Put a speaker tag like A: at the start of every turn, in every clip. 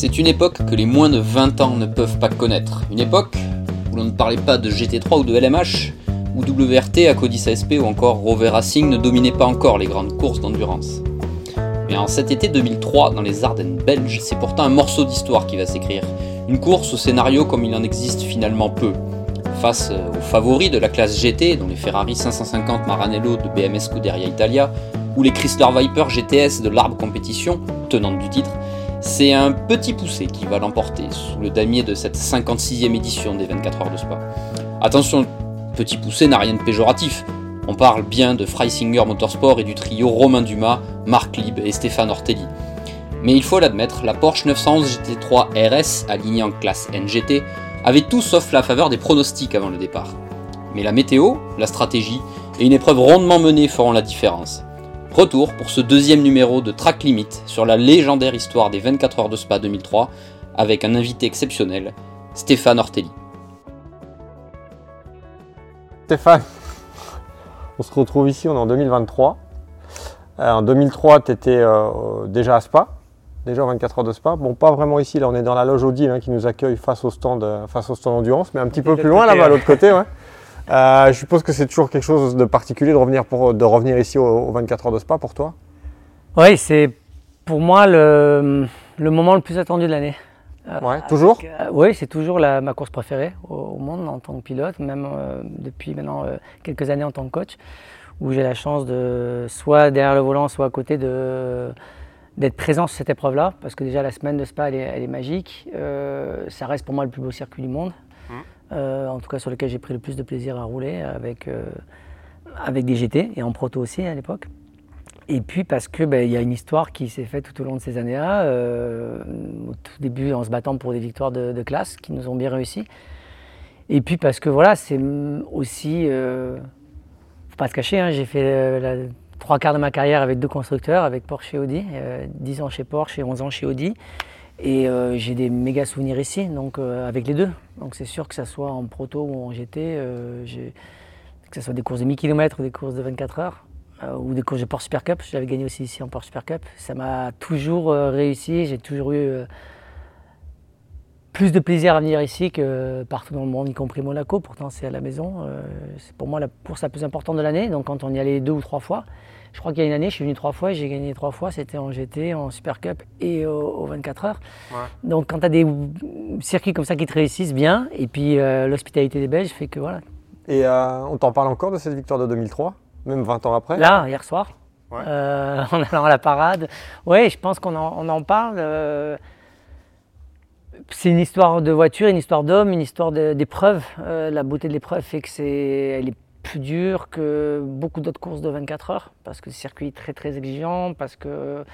A: C'est une époque que les moins de 20 ans ne peuvent pas connaître. Une époque où l'on ne parlait pas de GT3 ou de LMH, où WRT, Acodis ASP ou encore Rover Racing ne dominaient pas encore les grandes courses d'endurance. Mais en cet été 2003, dans les Ardennes belges, c'est pourtant un morceau d'histoire qui va s'écrire. Une course au scénario comme il en existe finalement peu. Face aux favoris de la classe GT, dont les Ferrari 550 Maranello de BMS Scuderia Italia, ou les Chrysler Viper GTS de l'Arbre Compétition, tenante du titre, c'est un petit poussé qui va l'emporter sous le damier de cette 56e édition des 24 heures de Spa. Attention, petit poussé n'a rien de péjoratif. On parle bien de Freisinger Motorsport et du trio Romain Dumas, Marc Lieb et Stéphane Ortelli. Mais il faut l'admettre, la Porsche 911 GT3 RS, alignée en classe NGT, avait tout sauf la faveur des pronostics avant le départ. Mais la météo, la stratégie et une épreuve rondement menée feront la différence. Retour pour ce deuxième numéro de Track Limit sur la légendaire histoire des 24 heures de Spa 2003 avec un invité exceptionnel, Stéphane Ortelli.
B: Stéphane, on se retrouve ici, on est en 2023. Euh, en 2003, tu étais euh, déjà à Spa, déjà aux 24 heures de Spa. Bon, pas vraiment ici, là on est dans la loge Audi hein, qui nous accueille face au stand, euh, face au stand endurance, mais un petit peu plus loin là-bas, à l'autre côté. Ouais. je suppose que c'est toujours quelque chose de particulier de revenir, pour, de revenir ici aux, 24 heures de Spa pour toi?
C: Oui, c'est pour moi le, le, moment le plus attendu de l'année.
B: Ouais, toujours?
C: Oui, c'est toujours la, ma course préférée au, monde en tant que pilote, même depuis maintenant quelques années en tant que coach où j'ai la chance de soit derrière le volant, soit à côté de d'être présent sur cette épreuve-là, parce que déjà la semaine de Spa, elle est, magique. Euh, ça reste pour moi le plus beau circuit du monde, euh, en tout cas sur lequel j'ai pris le plus de plaisir à rouler avec, euh, avec des GT et en proto aussi à l'époque. Et puis parce que ben, y a une histoire qui s'est faite tout au long de ces années-là, au tout début en se battant pour des victoires de, classe qui nous ont bien réussi. Et puis parce que voilà, c'est aussi pas se cacher, hein, j'ai fait euh, trois quarts de ma carrière avec deux constructeurs, avec Porsche et Audi, 10 euh, ans chez Porsche et 11 ans chez Audi. Et euh, j'ai des méga souvenirs ici, donc avec les deux. Donc c'est sûr que ça soit en proto ou en GT, que ce soit des courses de 1000 km des courses de 24 heures, ou des courses de Porsche Super Cup. J'avais gagné aussi ici en Porsche Super Cup. Ça m'a toujours réussi. J'ai toujours eu plus de plaisir à venir ici que partout dans le monde, y compris Monaco. Pourtant, c'est à la maison. Euh, c'est pour moi la course la plus importante de l'année. Donc, quand on y allait deux ou trois fois, je crois qu'il y a une année, je suis venu trois fois, j'ai gagné trois fois. C'était en GT, en Super Cup et au, 24 heures. Donc, quand tu as des circuits comme ça qui te réussissent bien, et puis euh, l'hospitalité des Belges fait que voilà.
B: Et euh, on t'en parle encore de cette victoire de 2003, même 20 ans après?
C: Là, hier soir, en allant à la parade. Oui, je pense qu'on en, en, parle c'est une histoire de voiture, une histoire d'homme, une histoire d'épreuve. Euh, la beauté de l'épreuve fait que c'est, elle est plus dure que beaucoup d'autres courses de 24 heures parce que le circuit est très très exigeant, parce que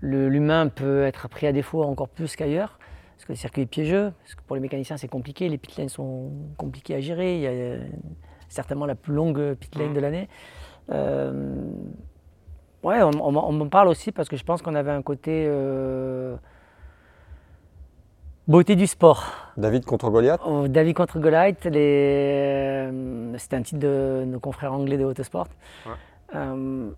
C: l'humain peut être pris à défaut encore plus qu'ailleurs, parce que le circuit est piégeux, parce que pour les mécaniciens c'est compliqué, les pit lanes sont compliqués à gérer, il y a certainement la plus longue pit lane mmh. de l'année. Euh, ouais, on, m'en parle aussi parce que je pense qu'on avait un côté euh, Beauté du sport.
B: David contre Goliath?
C: Oh, David contre Goliath, euh, c'était un titre de nos confrères anglais de Autosport. Ouais, euh,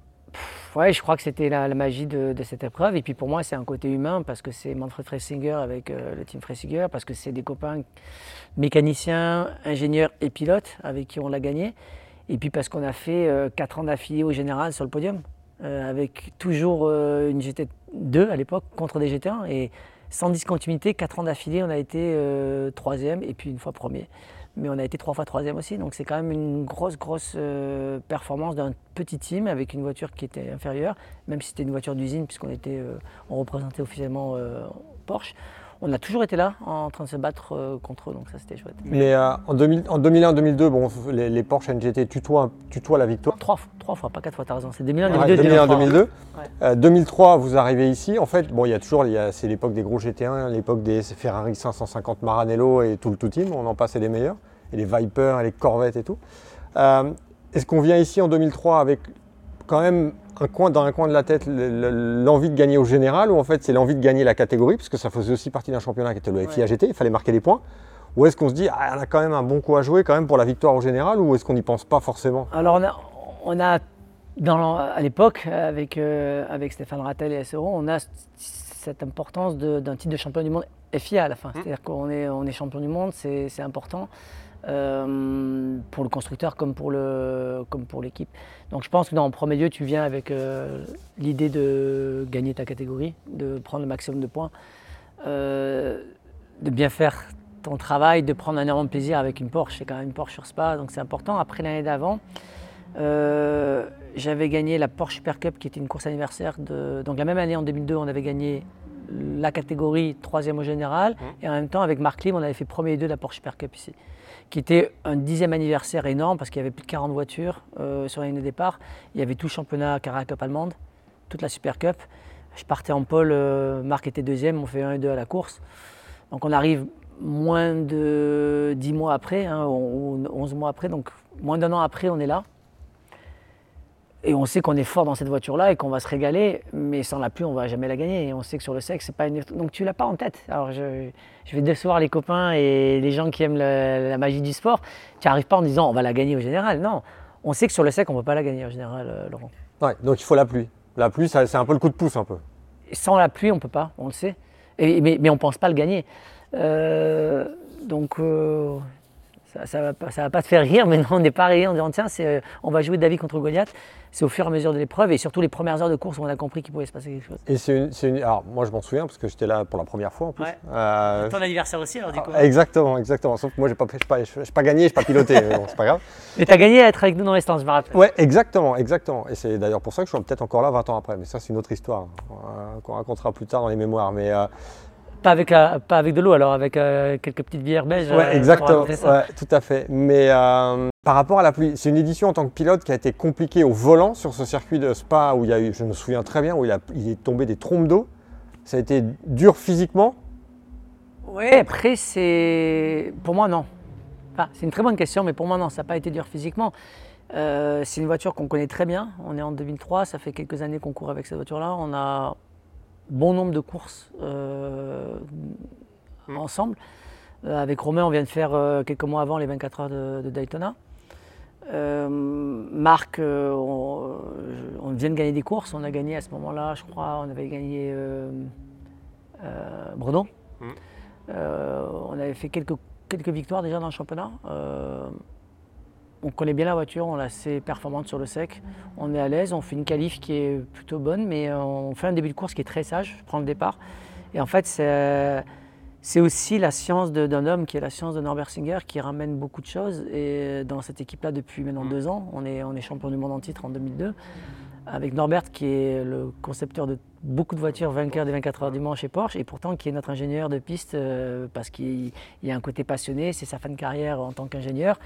C: ouais je crois que c'était la, magie de, cette épreuve. Et puis pour moi, c'est un côté humain parce que c'est Manfred Fressinger avec euh, le team Fressinger, parce que c'est des copains mécaniciens, ingénieurs et pilotes avec qui on l'a gagné. Et puis parce qu'on a fait 4 ans d'affilée au général sur le podium, avec toujours une GT2 à l'époque contre des GT1. Et sans discontinuité, quatre ans d'affilée, on a été euh, troisième et puis une fois premier. Mais on a été trois fois troisième aussi, donc c'est quand même une grosse, grosse euh, performance d'un petit team avec une voiture qui était inférieure, même si c'était une voiture d'usine puisqu'on euh, représentait officiellement Porsche on a toujours été là en train de se battre euh, contre eux, donc ça c'était chouette.
B: Mais euh, en, 2001-2002, bon, les, Porsche NGT tutoient, la victoire
C: trois, trois fois, pas quatre fois, t'as raison. C'est 2001-2002.
B: 2002. 2003, vous arrivez ici. En fait, bon, il y a toujours, c'est l'époque des gros GT1, l'époque des Ferrari 550 Maranello et tout le tout team. On en passait les meilleurs. Et les Viper, et les Corvettes et tout. Euh, est-ce qu'on vient ici en 2003 avec quand même un coin, dans un coin de la tête l'envie de gagner au général ou en fait c'est l'envie de gagner la catégorie parce que ça faisait aussi partie d'un championnat qui était le FIA GT, il fallait marquer des points ou est-ce qu'on se dit ah, on a quand même un bon coup à jouer quand même pour la victoire au général ou est-ce qu'on n'y pense pas forcément?
C: Alors on a, on a dans, à l'époque, avec, euh, avec Stéphane Rattel et SEO, on a cette importance d'un titre de champion du monde FIA à la fin. Mmh. C'est-à-dire qu'on est, on est champion du monde, c'est important. Euh, pour le constructeur comme pour, le, comme pour l'équipe. Donc je pense que dans le premier lieu, tu viens avec euh, l'idée de gagner ta catégorie, de prendre le maximum de points, euh, de bien faire ton travail, de prendre un énorme plaisir avec une Porsche. C'est quand même une Porsche sur Spa, donc c'est important. Après l'année d'avant, j'avais gagné la Porsche Super Cup qui était une course anniversaire. De... Donc la même année, en 2002, on avait gagné la catégorie troisième au général. Mmh. Et en même temps, avec Marc Lim, on avait fait premier et deux de la Porsche Super Cup ici qui était un dixième anniversaire énorme parce qu'il y avait plus de 40 voitures euh, sur la ligne de départ. Il y avait tout le championnat Carrera Cup allemande, toute la Super Cup. Je partais en pole, euh, Marc était deuxième, on fait 1 et 2 à la course. Donc on arrive moins de 10 mois après, hein, ou 11 mois après, donc moins d'un an après, on est là. Et on sait qu'on est fort dans cette voiture-là et qu'on va se régaler, mais sans la pluie, on ne va jamais la gagner. Et on sait que sur le sec, c'est pas une. Donc tu l'as pas en tête. Alors je, vais décevoir les copains et les gens qui aiment la, magie du sport. Tu n'arrives pas en disant on va la gagner au général. Non, on sait que sur le sec, on ne peut pas la gagner au général, euh, Laurent.
B: Ouais, donc il faut la pluie. La pluie, c'est un peu le coup de pouce un peu.
C: sans la pluie, on ne peut pas, on le sait. Et, mais, on ne pense pas le gagner. Euh, donc euh, ça ne va, pas te faire rire, mais non, on n'est pas rire en disant tiens, euh, on va jouer David contre Goliath. C'est au fur et à mesure de l'épreuve et surtout les premières heures de course où on a compris qu'il pouvait se passer quelque chose.
B: Et c'est une, alors moi je m'en souviens parce que j'étais là pour la première fois en plus.
C: Euh, Ton anniversaire aussi alors du coup.
B: Ah, exactement, exactement. Sauf que moi j'ai pas, pas, pas gagné, j'ai pas piloté, bon, c'est pas grave.
C: Mais tu as gagné à être avec nous dans les stands, je me rappelle.
B: Ouais, exactement, exactement. Et c'est d'ailleurs pour ça que je suis peut-être encore là 20 ans après. Mais ça c'est une autre histoire hein, qu'on racontera plus tard dans les mémoires. Mais euh,
C: pas avec, pas avec de l'eau, alors avec euh, quelques petites bières belges.
B: Ouais, euh, exactement. Ouais, tout à fait. Mais euh, par rapport à la pluie, c'est une édition en tant que pilote qui a été compliquée au volant sur ce circuit de Spa où il y a eu, je me souviens très bien, où il, a, il est tombé des trompes d'eau. Ça a été dur physiquement?
C: Oui, après, c'est. Pour moi, non. Enfin, c'est une très bonne question, mais pour moi, non, ça n'a pas été dur physiquement. c'est une voiture qu'on connaît très bien. On est en 2003, ça fait quelques années qu'on court avec cette voiture-là. On a bon nombre de courses euh, ensemble. Euh, avec Romain, on vient de faire euh, quelques mois avant les 24 heures de, Daytona. Marc, on, vient de gagner des courses. On a gagné à ce moment-là, je crois, on avait gagné Bruno. Mmh. on avait fait quelques, quelques victoires déjà dans le championnat on connaît bien la voiture, on l'a assez performante sur le sec. On est à l'aise, on fait une qualif qui est plutôt bonne, mais euh, on fait un début de course qui est très sage. Je prends le départ. Et en fait, c'est aussi la science d'un homme qui est la science de Norbert Singer qui ramène beaucoup de choses. Et dans cette équipe-là, depuis maintenant deux ans, on est, on est champion du monde en titre en 2002. Avec Norbert qui est le concepteur de beaucoup de voitures vainqueurs des 24 heures du Mans chez Porsche et pourtant qui est notre ingénieur de piste euh, parce qu'il a un côté passionné, c'est sa fin de carrière en tant qu'ingénieur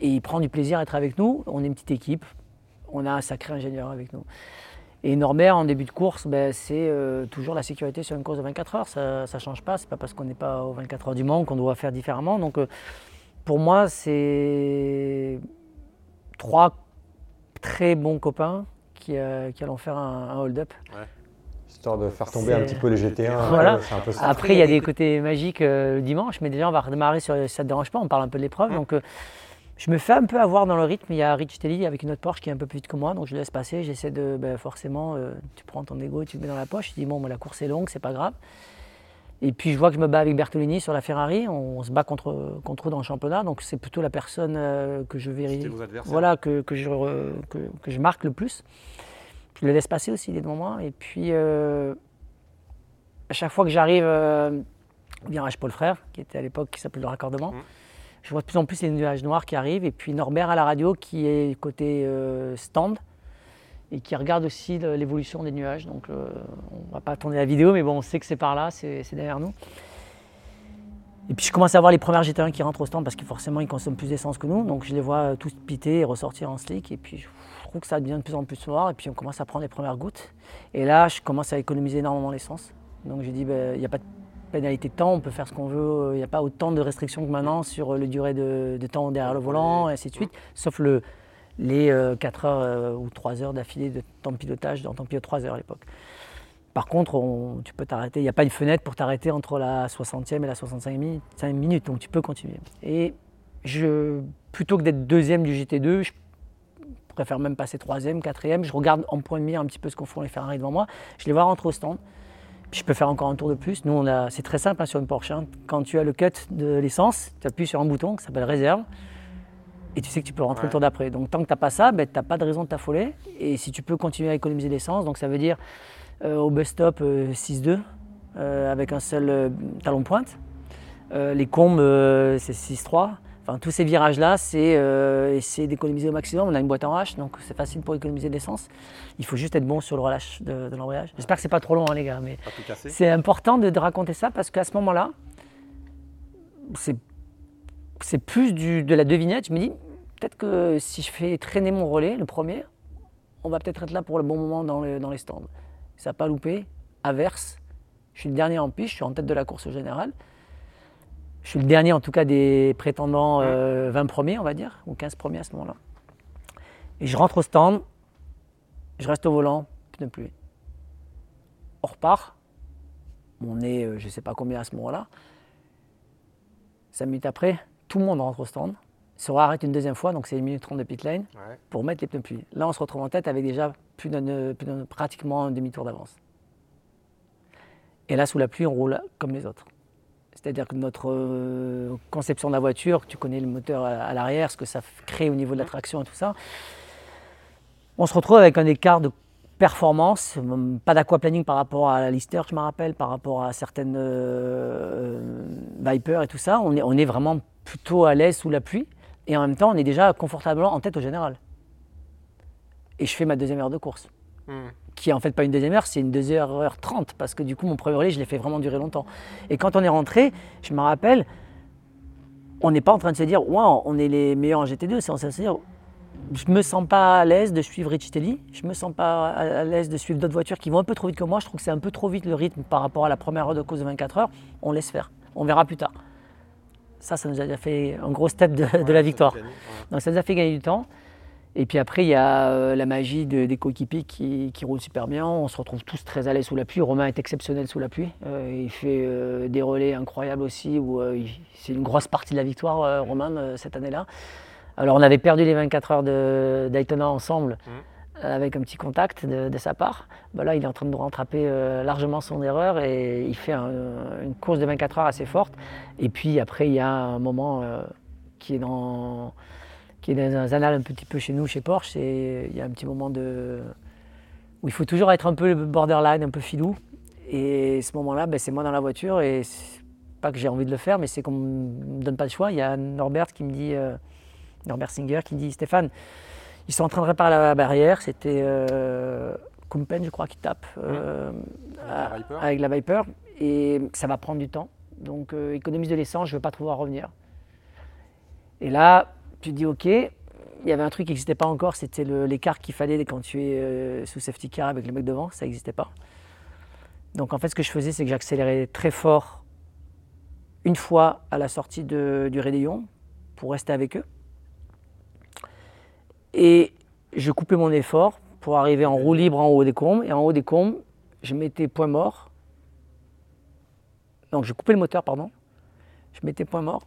C: et il prend du plaisir à être avec nous. On est une petite équipe, on a un sacré ingénieur avec nous. Et Norbert, en début de course, ben, c'est euh, toujours la sécurité sur une course de 24 heures. Ça ne change pas. C'est pas parce qu'on n'est pas aux 24 heures du Mans qu'on doit faire différemment. Donc, euh, pour moi, c'est trois très bons copains qui, euh, allons faire un, hold-up.
B: Histoire de faire tomber un petit peu les GT1.
C: Voilà. Après, il y a des côtés magiques le dimanche, mais déjà, on va redémarrer sur. Ça ne dérange pas, on parle un peu de l'épreuve. Donc, je me fais un peu avoir dans le rythme. Il y a Rich Telly avec une autre Porsche qui est un peu plus vite que moi, donc je laisse passer. J'essaie de, ben, forcément, euh, tu prends ton ego et tu le mets dans la poche. Je dis, bon, la course est longue, c'est pas grave. Et puis je vois que je me bats avec Bertolini sur la Ferrari. On, se bat contre, contre eux dans le championnat, donc c'est plutôt la personne euh, que je vérifie. Voilà, que, que, je, que, que, je marque le plus. Je le laisse passer aussi, il est devant moi. Et puis, euh, à chaque fois que j'arrive virage Paul Frère, qui était à l'époque qui s'appelait le raccordement, mmh je vois de plus en plus les nuages noirs qui arrivent. Et puis Norbert à la radio qui est côté euh, stand et qui regarde aussi l'évolution des nuages. Donc euh, on va pas tourner la vidéo, mais bon, on sait que c'est par là, c'est derrière nous. Et puis je commence à voir les premières GT1 qui rentrent au stand parce que forcément ils consomment plus d'essence que nous. Donc je les vois tous piter et ressortir en slick. Et puis je trouve que ça devient de plus en plus noir. Et puis on commence à prendre les premières gouttes. Et là, je commence à économiser énormément l'essence. Donc j'ai dit, ben, il n'y a pas de pénalité de temps, on peut faire ce qu'on veut, il n'y a pas autant de restrictions que maintenant sur le durée de, temps derrière le volant, et ainsi de suite, sauf le, les 4 euh, heures euh, ou 3 heures d'affilée de temps de pilotage, en temps de pilote 3 heures à l'époque. Par contre, tu peux t'arrêter, il n'y a pas une fenêtre pour t'arrêter entre la 60e et la 65 minutes, donc tu peux continuer. Et plutôt que d'être deuxième du GT2, je préfère même passer troisième, quatrième. Je regarde en point de mire un petit peu ce qu'on font les Ferrari devant moi. Je les vois rentrer au stand. Je peux faire encore un tour de plus. Nous, on a, c'est très simple hein, sur une Porsche. hein. Quand tu as le cut de l'essence, tu appuies sur un bouton qui s'appelle réserve. Et tu sais que tu peux rentrer le tour d'après. Donc tant que tu n'as pas ça, ben, tu n'as pas de raison de t'affoler. Et si tu peux continuer à économiser l'essence, donc ça veut dire euh, au bus stop euh, 6-2 euh, avec un seul euh, talon pointe. Euh, les combes, euh, c'est 6-3. Enfin, tous ces virages-là, c'est euh, essayer d'économiser au maximum. On a une boîte en H, donc c'est facile pour économiser de l'essence. Il faut juste être bon sur le relâche de, de l'embrayage. J'espère que c'est pas trop long, hein, les gars. Mais c'est important de, de raconter ça parce qu'à ce moment-là, c'est, plus du- de la devinette. Je me dis, peut-être que si je fais traîner mon relais, le premier, on va peut-être être là pour le bon moment dans, le- dans les stands. Ça n'a pas loupé. Averse, je suis le dernier en piste, je suis en tête de la course générale. Je suis le dernier en tout cas des prétendants euh, 20 premiers, on va dire, ou 15 premiers à ce moment-là. Et je rentre au stand, je reste au volant, pneu pluie. On repart, on est, euh, je ne sais pas combien à ce moment-là. Cinq minutes après, tout le monde rentre au stand, se arrête une deuxième fois, donc c'est 1 minute 30 de pit lane,
B: Ouais.
C: pour mettre les pneus pluie. Là, on se retrouve en tête avec déjà plus d'un- pratiquement un demi-tour d'avance. Et là, sous la pluie, on roule comme les autres. C'est-à-dire que notre euh, conception de la voiture, tu connais le moteur à, à l'arrière, ce que ça crée au niveau de la traction et tout ça, on se retrouve avec un écart de performance, hum, pas d'aquaplaning par rapport à la Lister, je me rappelle, par rapport à certaines euh, euh, Viper et tout ça. On est, on est vraiment plutôt à l'aise sous la pluie et en même temps, on est déjà confortablement en tête au général. Et je fais ma deuxième heure de course Qui est en fait pas une deuxième heure, c'est une 2h30 parce que du coup mon premier relais je l'ai fait vraiment durer longtemps. Et quand on est rentré, je me rappelle, on n'est pas en train de se dire waouh, on est les meilleurs en GT2, c'est en train de se dire je me sens pas à l'aise de suivre Richitelli, je me sens pas à l'aise de suivre d'autres voitures qui vont un peu trop vite que moi, je trouve que c'est un peu trop vite le rythme par rapport à la première heure de course de 24 heures, on laisse faire, on verra plus tard. Ça, ça nous a déjà fait un gros step de, de la victoire. Donc ça nous a fait gagner du temps. Et puis après, il y a euh, la magie de- des coéquipiers qui, qui roulent super bien. On se retrouve tous très à l'aise sous la pluie. Romain est exceptionnel sous la pluie. Euh, il fait euh, des relais incroyables aussi. Où, euh, c'est une grosse partie de la victoire, Romain, cette année-là. Alors on avait perdu les 24 heures de Daytona ensemble euh, avec un petit contact de, de sa part. Bah là, il est en train de rattraper euh, largement son erreur et il fait un- une course de 24 heures assez forte. Et puis après, il y a un moment euh, qui est dans qui est dans un annal un petit peu chez nous, chez Porsche, c'est il y a un petit moment de où il faut toujours être un peu borderline, un peu filou. Et ce moment-là, ben, c'est moi dans la voiture et pas que j'ai envie de le faire, mais c'est qu'on me donne pas le choix. Il y a Norbert qui me dit, euh, Norbert Singer qui dit Stéphane, ils sont en train de réparer la barrière. C'était euh, Kumpen, je crois, qui tape euh, à-
B: Viper.
C: avec la Viper et ça va prendre du temps. Donc euh, économise de l'essence, je ne veux pas te voir revenir. Et là, tu dis ok, il y avait un truc qui n'existait pas encore, c'était l'écart qu'il fallait quand tu es euh, sous safety car avec le mec devant, ça n'existait pas. Donc en fait, ce que je faisais, c'est que j'accélérais très fort une fois à la sortie du Rédillon pour rester avec eux. Et je coupais mon effort pour arriver en roue libre en haut des combes. Et en haut des combes, je mettais point mort. Donc je coupais le moteur, pardon. Je mettais point mort.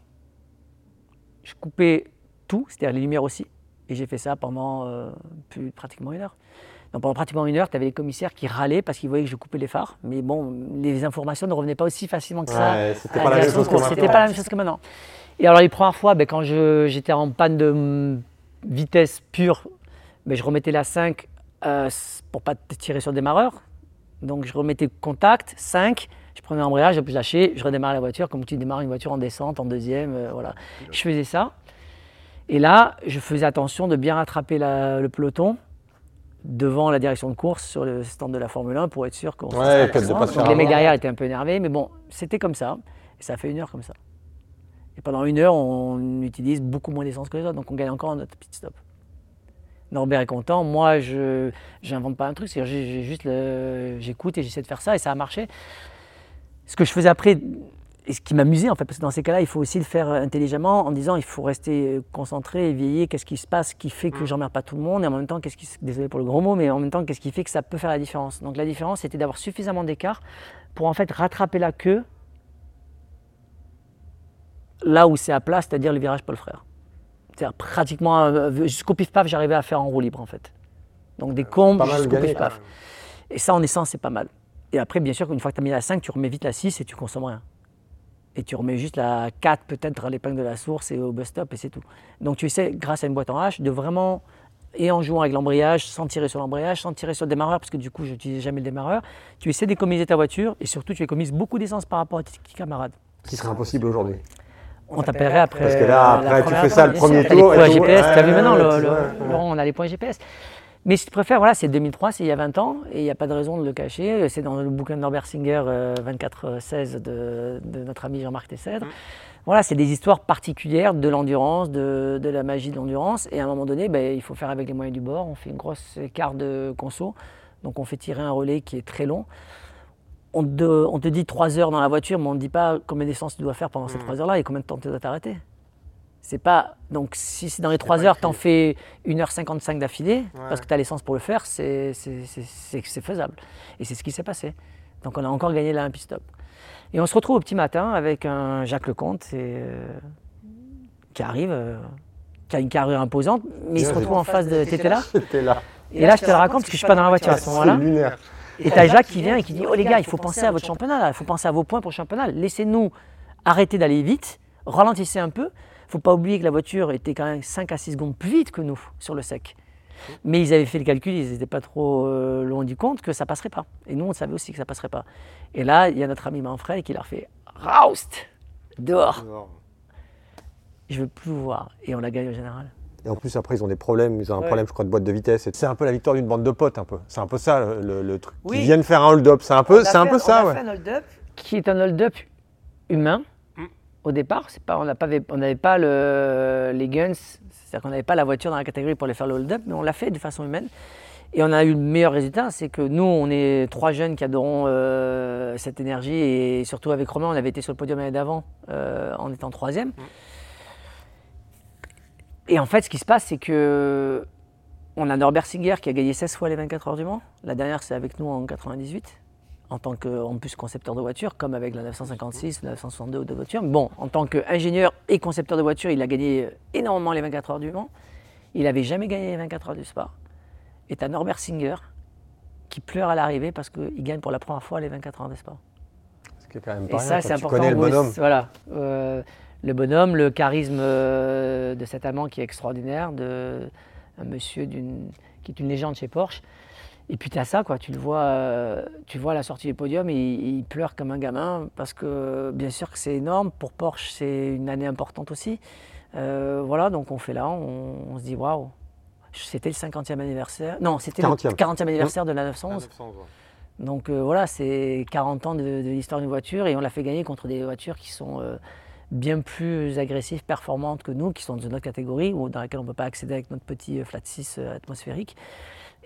C: Je coupais tout, c'est-à-dire les lumières aussi. Et j'ai fait ça pendant euh, plus, pratiquement une heure. Donc pendant pratiquement une heure, tu avais les commissaires qui râlaient parce qu'ils voyaient que je coupais les phares. Mais bon, les informations ne revenaient pas aussi facilement que ça.
B: Ouais, c'était pas la même chose que maintenant.
C: C'était pas la même chose que maintenant. Et alors les premières fois, ben, quand j'étais en panne de vitesse pure, ben, je remettais la 5 euh, pour pas tirer sur le démarreur. Donc je remettais contact, 5, je prenais l'embrayage, je lâchais, je redémarrais la voiture comme tu démarres une voiture en descente, en deuxième, euh, voilà. Je faisais ça. Et là, je faisais attention de bien rattraper la- le peloton devant la direction de course sur le stand de la Formule 1 pour être sûr qu'on se
B: Ouais,
C: fasse
B: que de
C: pas
B: se
C: Donc les mecs derrière étaient un peu énervés, mais bon, c'était comme ça. Et ça a fait une heure comme ça. Et pendant une heure, on utilise beaucoup moins d'essence que les autres, donc on gagne encore notre pit stop. Norbert est content. Moi, je n'invente pas un truc, c'est juste j'écoute et j'essaie de faire ça et ça a marché. Ce que je faisais après, et ce qui m'amusait en fait, parce que dans ces cas-là, il faut aussi le faire intelligemment en disant il faut rester concentré, éveillé, qu'est-ce qui se passe qui fait que j'emmerde pas tout le monde? Et en même temps, qu'est-ce qui, désolé pour le gros mot, mais en même temps, qu'est-ce qui fait que ça peut faire la différence? Donc la différence, c'était d'avoir suffisamment d'écart pour en fait rattraper la queue là où c'est à plat, c'est-à-dire le virage Paul Frère. c'était pratiquement euh, jusqu'au pif-paf, j'arrivais à faire en roue libre en fait. Donc des combes jusqu'au pif-paf. Et ça, en essence, c'est pas mal. Et après, bien sûr, une fois que tu as mis la 5, tu remets vite la 6 et tu consommes rien. Et tu remets juste la 4 peut-être à l'épingle de la source et au bus-stop et c'est tout. Donc tu essaies, grâce à une boîte en H, de vraiment, et en jouant avec l'embrayage, sans tirer sur l'embrayage, sans tirer sur le démarreur, parce que du coup, je n'utilisais jamais le démarreur, tu essaies d'économiser ta voiture et surtout, tu économises beaucoup d'essence par rapport à tes petits camarades.
B: Ce qui serait impossible aujourd'hui.
C: On t'appellerait après.
B: Parce que là,
C: la
B: après, tu fais ça le premier
C: les
B: tour et
C: points. GPS, tu as vu maintenant, on a les points GPS. Mais si tu préfères, voilà, c'est 2003, c'est il y a 20 ans, et il n'y a pas de raison de le cacher. C'est dans le bouquin de Norbert Singer, euh, 24-16, de, de notre ami Jean-Marc Tessèdre. Voilà, c'est des histoires particulières de l'endurance, de, de la magie de l'endurance. Et à un moment donné, ben, il faut faire avec les moyens du bord. On fait une grosse écart de conso. Donc on fait tirer un relais qui est très long. On te, on te dit 3 heures dans la voiture, mais on ne te dit pas combien d'essence tu dois faire pendant ces 3 heures-là et combien de temps tu dois t'arrêter. C'est pas. Donc, si c'est dans les 3 heures, tu en fais 1h55 d'affilée, parce que tu as l'essence pour le faire, c'est faisable. Et c'est ce qui s'est passé. Donc, on a encore gagné là un pit stop. Et on se retrouve au petit matin avec un Jacques Lecomte et, euh, qui arrive, euh, qui a une carrure imposante, mais il se retrouve en face de. T'étais là
B: C'était là.
C: Et là, je te le raconte parce que je suis pas dans la voiture à ce moment-là. Et t'as Jacques qui vient et qui dit Oh les gars, il faut penser à votre championnat, il faut penser à vos points pour le championnat. Laissez-nous arrêter d'aller vite, ralentissez un peu. Faut pas oublier que la voiture était quand même 5 à 6 secondes plus vite que nous sur le sec. Mais ils avaient fait le calcul, ils n'étaient pas trop euh, loin du compte que ça passerait pas. Et nous, on savait aussi que ça passerait pas. Et là, il y a notre ami Manfred qui leur fait Roust Dehors Je veux plus vous voir. Et on la gagne au général.
B: Et en plus, après, ils ont des problèmes. Ils ont un
C: Ouais.
B: problème, je crois, de boîte de vitesse. C'est un peu la victoire d'une bande de potes, un peu. C'est un peu ça, le, truc.
C: Oui.
B: Ils viennent faire un hold-up. C'est un peu, c'est un peu ça, ouais.
C: un hold-up qui est un hold-up humain. Au départ, on n'avait pas le- les guns, c'est-à-dire qu'on n'avait pas la voiture dans la catégorie pour aller faire le hold-up, mais on l'a fait de façon humaine. Et on a eu le meilleur résultat, c'est que nous, on est trois jeunes qui adorons euh, cette énergie, et surtout avec Romain, on avait été sur le podium l'année d'avant euh, en étant troisième. Et en fait, ce qui se passe, c'est que on a Norbert Singer qui a gagné 16 fois les 24 heures du Mans. La dernière, c'est avec nous en 98, en tant que, en plus, concepteur de voiture, comme avec la 956, la 962 ou de voiture. Mais bon, en tant qu'ingénieur et concepteur de voiture, il a gagné énormément les 24 heures du Mans. Il n'avait jamais gagné les 24 heures du Spa. Et tu as Norbert Singer qui pleure à l'arrivée parce qu'il gagne pour la première fois les 24 heures du Spa.
B: Ce qui est quand même
C: Et
B: pas
C: ça,
B: rien,
C: c'est important.
B: connais le
C: Vous-
B: bonhomme.
C: Voilà. Euh, le bonhomme, le charisme euh, de cet amant qui est extraordinaire, de un monsieur qui est une légende chez Porsche. Et puis tu as ça, quoi. Tu le vois, euh, tu le vois à la sortie du podium, et il, pleure comme un gamin parce que bien sûr que c'est énorme. Pour Porsche, c'est une année importante aussi. Euh, voilà, donc on fait là, on, on se dit waouh. C'était le 50e anniversaire. Non, c'était le
B: 40e.
C: 40e anniversaire de la 911. Donc euh, voilà, c'est 40 ans de, de l'histoire d'une voiture et on l'a fait gagner contre des voitures qui sont euh, bien plus agressives, performantes que nous, qui sont dans une autre catégorie ou dans laquelle on ne peut pas accéder avec notre petit flat 6 euh, atmosphérique.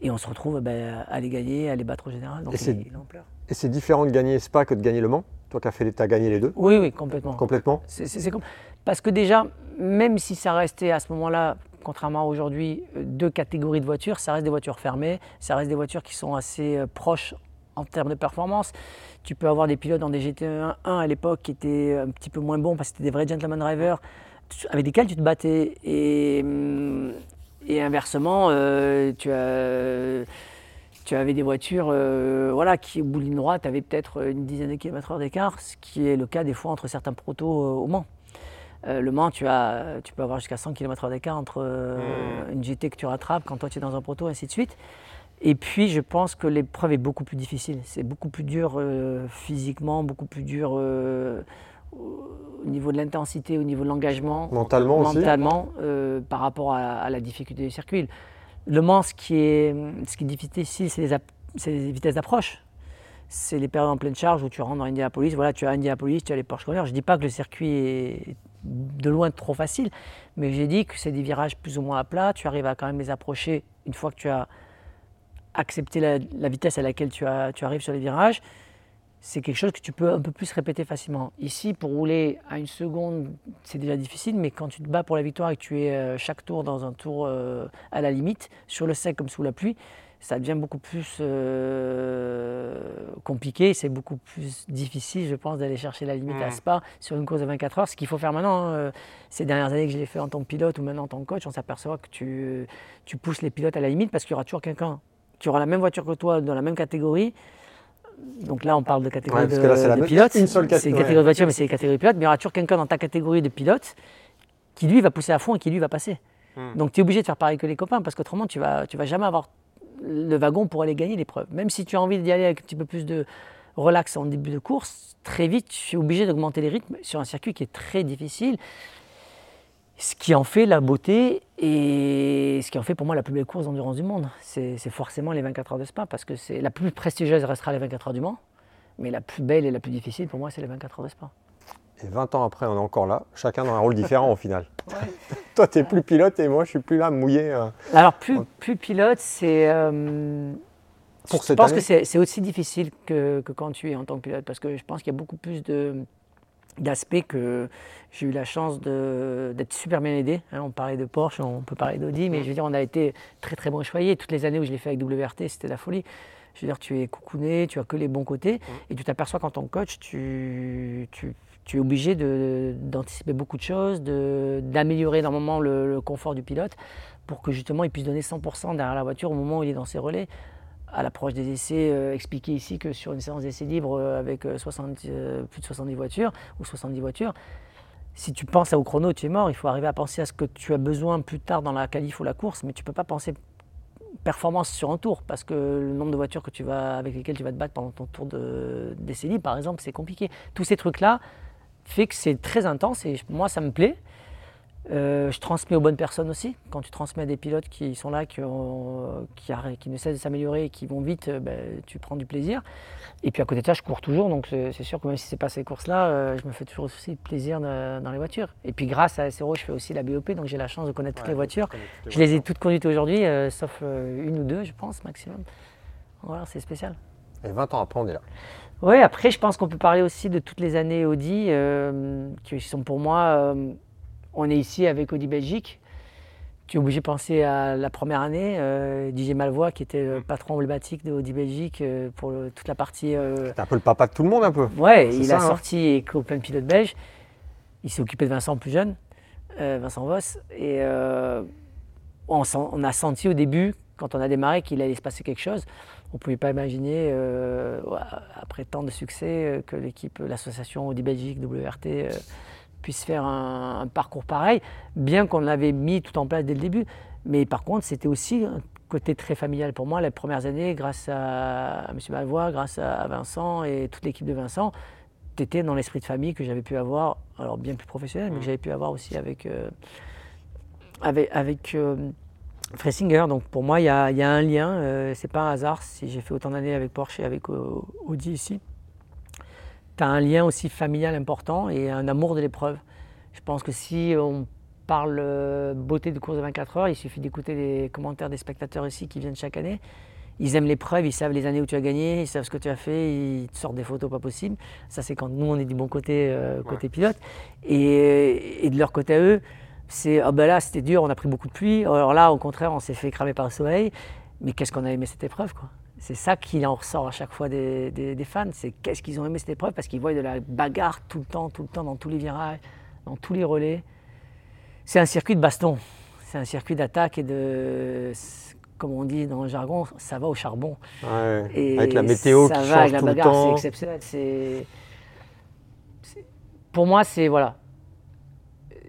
C: Et on se retrouve ben, à les gagner, à les battre au général. Donc
B: Et c'est- différent de gagner Spa que de gagner Le Mans? Toi qui as, fait gagné les deux?
C: Oui, oui, complètement.
B: Complètement
C: C'est- com- Parce que déjà, même si ça restait à ce moment-là, contrairement à aujourd'hui, euh, deux catégories de voitures, ça reste des voitures fermées, ça reste des voitures qui sont assez euh, proches en termes de performance. Tu peux avoir des pilotes dans des GT1 1 à l'époque qui étaient un petit peu moins bons parce que c'était des vrais gentleman drivers avec lesquels tu te battais. Et, hum, et inversement, euh, tu as tu avais des voitures euh, voilà, qui, au bout de ligne droite, avaient peut-être une dizaine de kilomètres heure d'écart, ce qui est le cas des fois entre certains protos euh, au Mans. Euh, le Mans, tu, as, tu peux avoir jusqu'à 100 km/h d'écart entre euh, une GT que tu rattrapes quand toi tu es dans un proto, ainsi de suite. Et puis, je pense que l'épreuve est beaucoup plus difficile. C'est beaucoup plus dur euh, physiquement, beaucoup plus dur au niveau de l'intensité, au niveau de l'engagement
B: Mentalement aussi
C: mentalement euh, par rapport à, à la difficulté du circuit. Le Mans, ce qui est, ce qui est difficile, c'est les, les vitesses d'approche. C'est les périodes en pleine charge où tu rentres dans Indianapolis. Voilà, tu as Indianapolis, tu as les Porsche Corners. Je ne dis pas que le circuit est de loin trop facile, mais j'ai dit que c'est des virages plus ou moins à plat. Tu arrives à quand même les approcher une fois que tu as accepté la, la vitesse à laquelle tu, as- tu arrives sur les virages c'est quelque chose que tu peux un peu plus répéter facilement. Ici, pour rouler à une seconde, c'est déjà difficile, mais quand tu te bats pour la victoire et que tu es euh, chaque tour dans un tour euh, à la limite, sur le sec comme sous la pluie, ça devient beaucoup plus euh, compliqué, c'est beaucoup plus difficile, je pense, d'aller chercher la limite à Spa sur une course de 24 heures. Ce qu'il faut faire maintenant, hein, ces dernières années que je l'ai fait en tant que pilote ou maintenant en tant que coach, on s'aperçoit que tu, tu pousses les pilotes à la limite parce qu'il y aura toujours quelqu'un qui aura la même voiture que toi dans la même catégorie. Donc là, on parle de catégorie de, pilote. C'est une catégorie de voiture, mais c'est une catégorie de pilote. Mais il y aura toujours quelqu'un dans ta catégorie de pilote qui lui va pousser à fond et qui lui va passer. Hmm. Donc tu es obligé de faire pareil que les copains parce qu'autrement tu vas, tu vas jamais avoir le wagon pour aller gagner l'épreuve. Même si tu as envie d'y aller avec un petit peu plus de relax en début de course, très vite tu es obligé d'augmenter les rythmes sur un circuit qui est très difficile. Ce qui en fait la beauté et ce qui en fait pour moi la plus belle course d'endurance du monde, c'est forcément les 24 heures de Spa parce que c'est la plus prestigieuse restera les 24 heures du Mans, mais la plus belle et la plus difficile pour moi c'est les 24 heures de Spa.
B: Et 20 ans après, on est encore là, chacun dans un rôle différent au final. Toi, tu es plus pilote et moi, je suis plus là, mouillé. Euh.
C: Alors, plus, plus pilote, c'est. Euh, je pense que c'est aussi difficile que, que, quand tu es en tant que pilote, parce que je pense qu'il y a beaucoup plus d'aspects que j'ai eu la chance d'être super bien aidé. Hein. on parlait de Porsche, on peut parler d'Audi, mais je veux dire, on a été très très bon choyé. Toutes les années où je l'ai fait avec WRT, c'était la folie. Je veux dire, tu es coucouné, tu as que les bons côtés, et tu t'aperçois qu'en tant que coach, tu, tu tu es obligé d'anticiper beaucoup de choses, d'améliorer énormément le, le, confort du pilote pour que justement il puisse donner 100% derrière la voiture au moment où il est dans ses relais. À l'approche des essais, euh, expliquer ici que sur une séance d'essais libre euh, avec 60, euh, plus de 70 voitures ou 70 voitures, si tu penses au chrono, tu es mort. Il faut arriver à penser à ce que tu as besoin plus tard dans la qualif ou la course, mais tu ne peux pas penser performance sur un tour parce que le nombre de voitures que tu vas, avec lesquelles tu vas te battre pendant ton tour d'essai libre, par exemple, c'est compliqué. Tous ces trucs-là, fait que c'est très intense et moi ça me plaît. Euh, je transmets aux bonnes personnes aussi. Quand tu transmets à des pilotes qui sont là, qui, qui, qui ne cessent de s'améliorer et qui vont vite, euh, ben, tu prends du plaisir. Et puis à côté de ça, je cours toujours, donc c'est sûr que même si c'est pas ces courses-là, euh, je me fais toujours aussi plaisir dans les voitures. Et puis grâce à SRO, je fais aussi la BOP, donc j'ai la chance de connaître toutes les voitures. je les ai toutes conduites aujourd'hui, sauf une ou deux, je pense, maximum. Voilà, c'est spécial.
B: Et 20 ans après, on est là.
C: Oui, après, je pense qu'on peut parler aussi de toutes les années Audi, qui sont pour moi. Euh, on est ici avec Audi Belgique. Tu es obligé de penser à la première année. Euh, Didier Malvois, qui était le patron emblématique de Audi Belgique pour toute la partie.
B: C'était un peu le papa de tout le monde, un peu.
C: Ouais, il a hein. sorti et plein de pilotes belges. Il s'est occupé de Vincent plus jeune, Vincent Voss. Et on, on, a senti au début, quand on a démarré, qu'il allait se passer quelque chose on ne pouvait pas imaginer, euh, après tant de succès, euh, que l'équipe, l'association Audi Belgique, WRT, euh, puisse faire un, parcours pareil, bien qu'on l'avait mis tout en place dès le début. Mais par contre, c'était aussi un côté très familial pour moi. Les premières années, grâce à, M. Malvois, grâce à Vincent et toute l'équipe de Vincent, tu étais dans l'esprit de famille que j'avais pu avoir, alors bien plus professionnel, mais que mmh. j'avais pu avoir aussi avec, avec, avec Fressinger, donc pour moi, il y, a, un lien. Euh, c'est pas un hasard si j'ai fait autant d'années avec Porsche et avec Audi ici. Tu as un lien aussi familial important et un amour de l'épreuve. Je pense que si on parle euh, beauté de course de 24 heures, il suffit d'écouter les commentaires des spectateurs ici qui viennent chaque année. Ils aiment l'épreuve, ils savent les années où tu as gagné, ils savent ce que tu as fait, ils te sortent des photos pas possibles. Ça, c'est quand nous, on est du bon côté, euh, côté pilote. Et, et, de leur côté à eux, c'est ah ben là c'était dur, on a pris beaucoup de pluie. Alors là, au contraire, on s'est fait cramer par le soleil. Mais qu'est-ce qu'on a aimé cette épreuve quoi? C'est ça qui en ressort à chaque fois des, des, fans. C'est qu'est-ce qu'ils ont aimé cette épreuve parce qu'ils voient de la bagarre tout le temps, tout le temps, dans tous les virages, dans tous les relais. C'est un circuit de baston. C'est un circuit d'attaque et de, comme on dit dans le jargon, ça va au charbon.
B: et avec la météo ça qui va avec la bagarre,
C: c'est exceptionnel. C'est, pour moi, c'est voilà,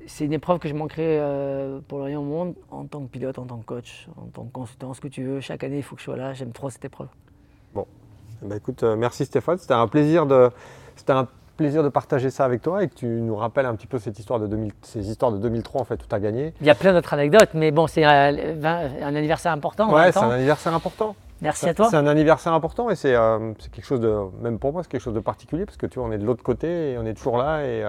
C: c'est une épreuve que je manquerai euh, pour le rien au monde en tant que pilote, en tant que coach, en tant que consultant, ce que tu veux. Chaque année, il faut que je sois là. J'aime trop cette épreuve.
B: Bon, ben, écoute, euh, merci Stéphane. C'était un plaisir de, c'était un plaisir de partager ça avec toi et que tu nous rappelles un petit peu cette histoire de 2000, ces histoires de 2003 en fait où tu as gagné.
C: Il y a plein d'autres anecdotes, mais bon, c'est un, anniversaire important.
B: Ouais, c'est un anniversaire important.
C: Merci à toi.
B: C'est un anniversaire important et euh, c'est quelque chose de, même pour moi, c'est quelque chose de particulier parce que tu vois, on est de l'autre côté et on est toujours là et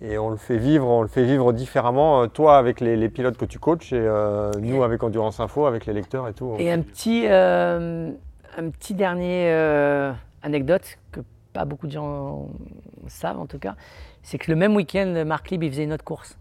B: et on le fait vivre, on le fait vivre différemment, euh, toi avec les, pilotes que tu coaches et euh, nous avec Endurance Info, avec les lecteurs et tout.
C: Et un petit, euh, un petit dernier anecdote que pas beaucoup de gens savent en tout cas, c'est que le même week-end, Marc Lib il faisait une autre course.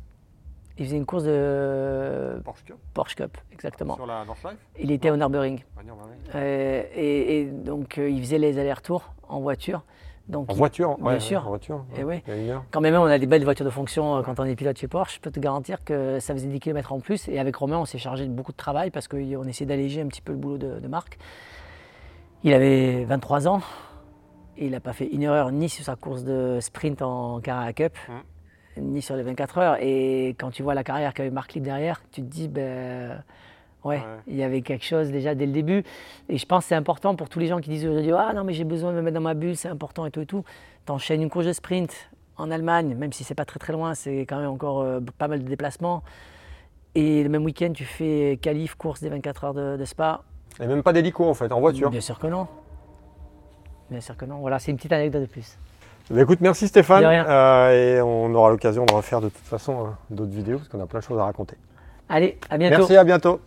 C: Il faisait une course de
B: Porsche Cup
C: Porsche Cup, exactement.
B: sur la North Life
C: Il était au Nürburgring.
B: Ah, bah ouais.
C: Euh, et, et donc, euh, il faisait les allers-retours en voiture. Donc,
B: En
C: il-
B: voiture
C: Bien
B: ouais,
C: sûr.
B: En voiture. Une heure.
C: Quand même, on a des belles voitures de fonction euh, quand on est pilote chez Porsche. Je peux te garantir que ça faisait 10 km en plus. Et avec Romain, on s'est chargé de beaucoup de travail parce qu'on essayait d'alléger un petit peu le boulot de, de Marc. Il avait 23 ans et il n'a pas fait une erreur ni sur sa course de sprint en Carrera Cup, ni sur les 24 heures. Et quand tu vois la carrière qu'avait Marc Lieb derrière, tu te dis, ben. Ouais,
B: Ouais.
C: il y avait quelque chose déjà dès le début. Et je pense que c'est important pour tous les gens qui disent aujourd'hui Ah non, mais j'ai besoin de me mettre dans ma bulle, c'est important et tout et tout. T'enchaînes une course de sprint en Allemagne, même si c'est pas très très loin, c'est quand même encore euh, pas mal de déplacements. Et le même week-end, tu fais qualif, course des 24 heures de, de Spa.
B: Et même pas d'hélico en fait, en voiture.
C: Bien sûr que non. Bien sûr que non. Voilà, c'est une petite anecdote de plus.
B: Bah, écoute, merci Stéphane.
C: De rien.
B: Euh, et on aura l'occasion de refaire de toute façon euh, d'autres vidéos parce qu'on a plein de choses à raconter.
C: Allez, à bientôt.
B: Merci, à bientôt.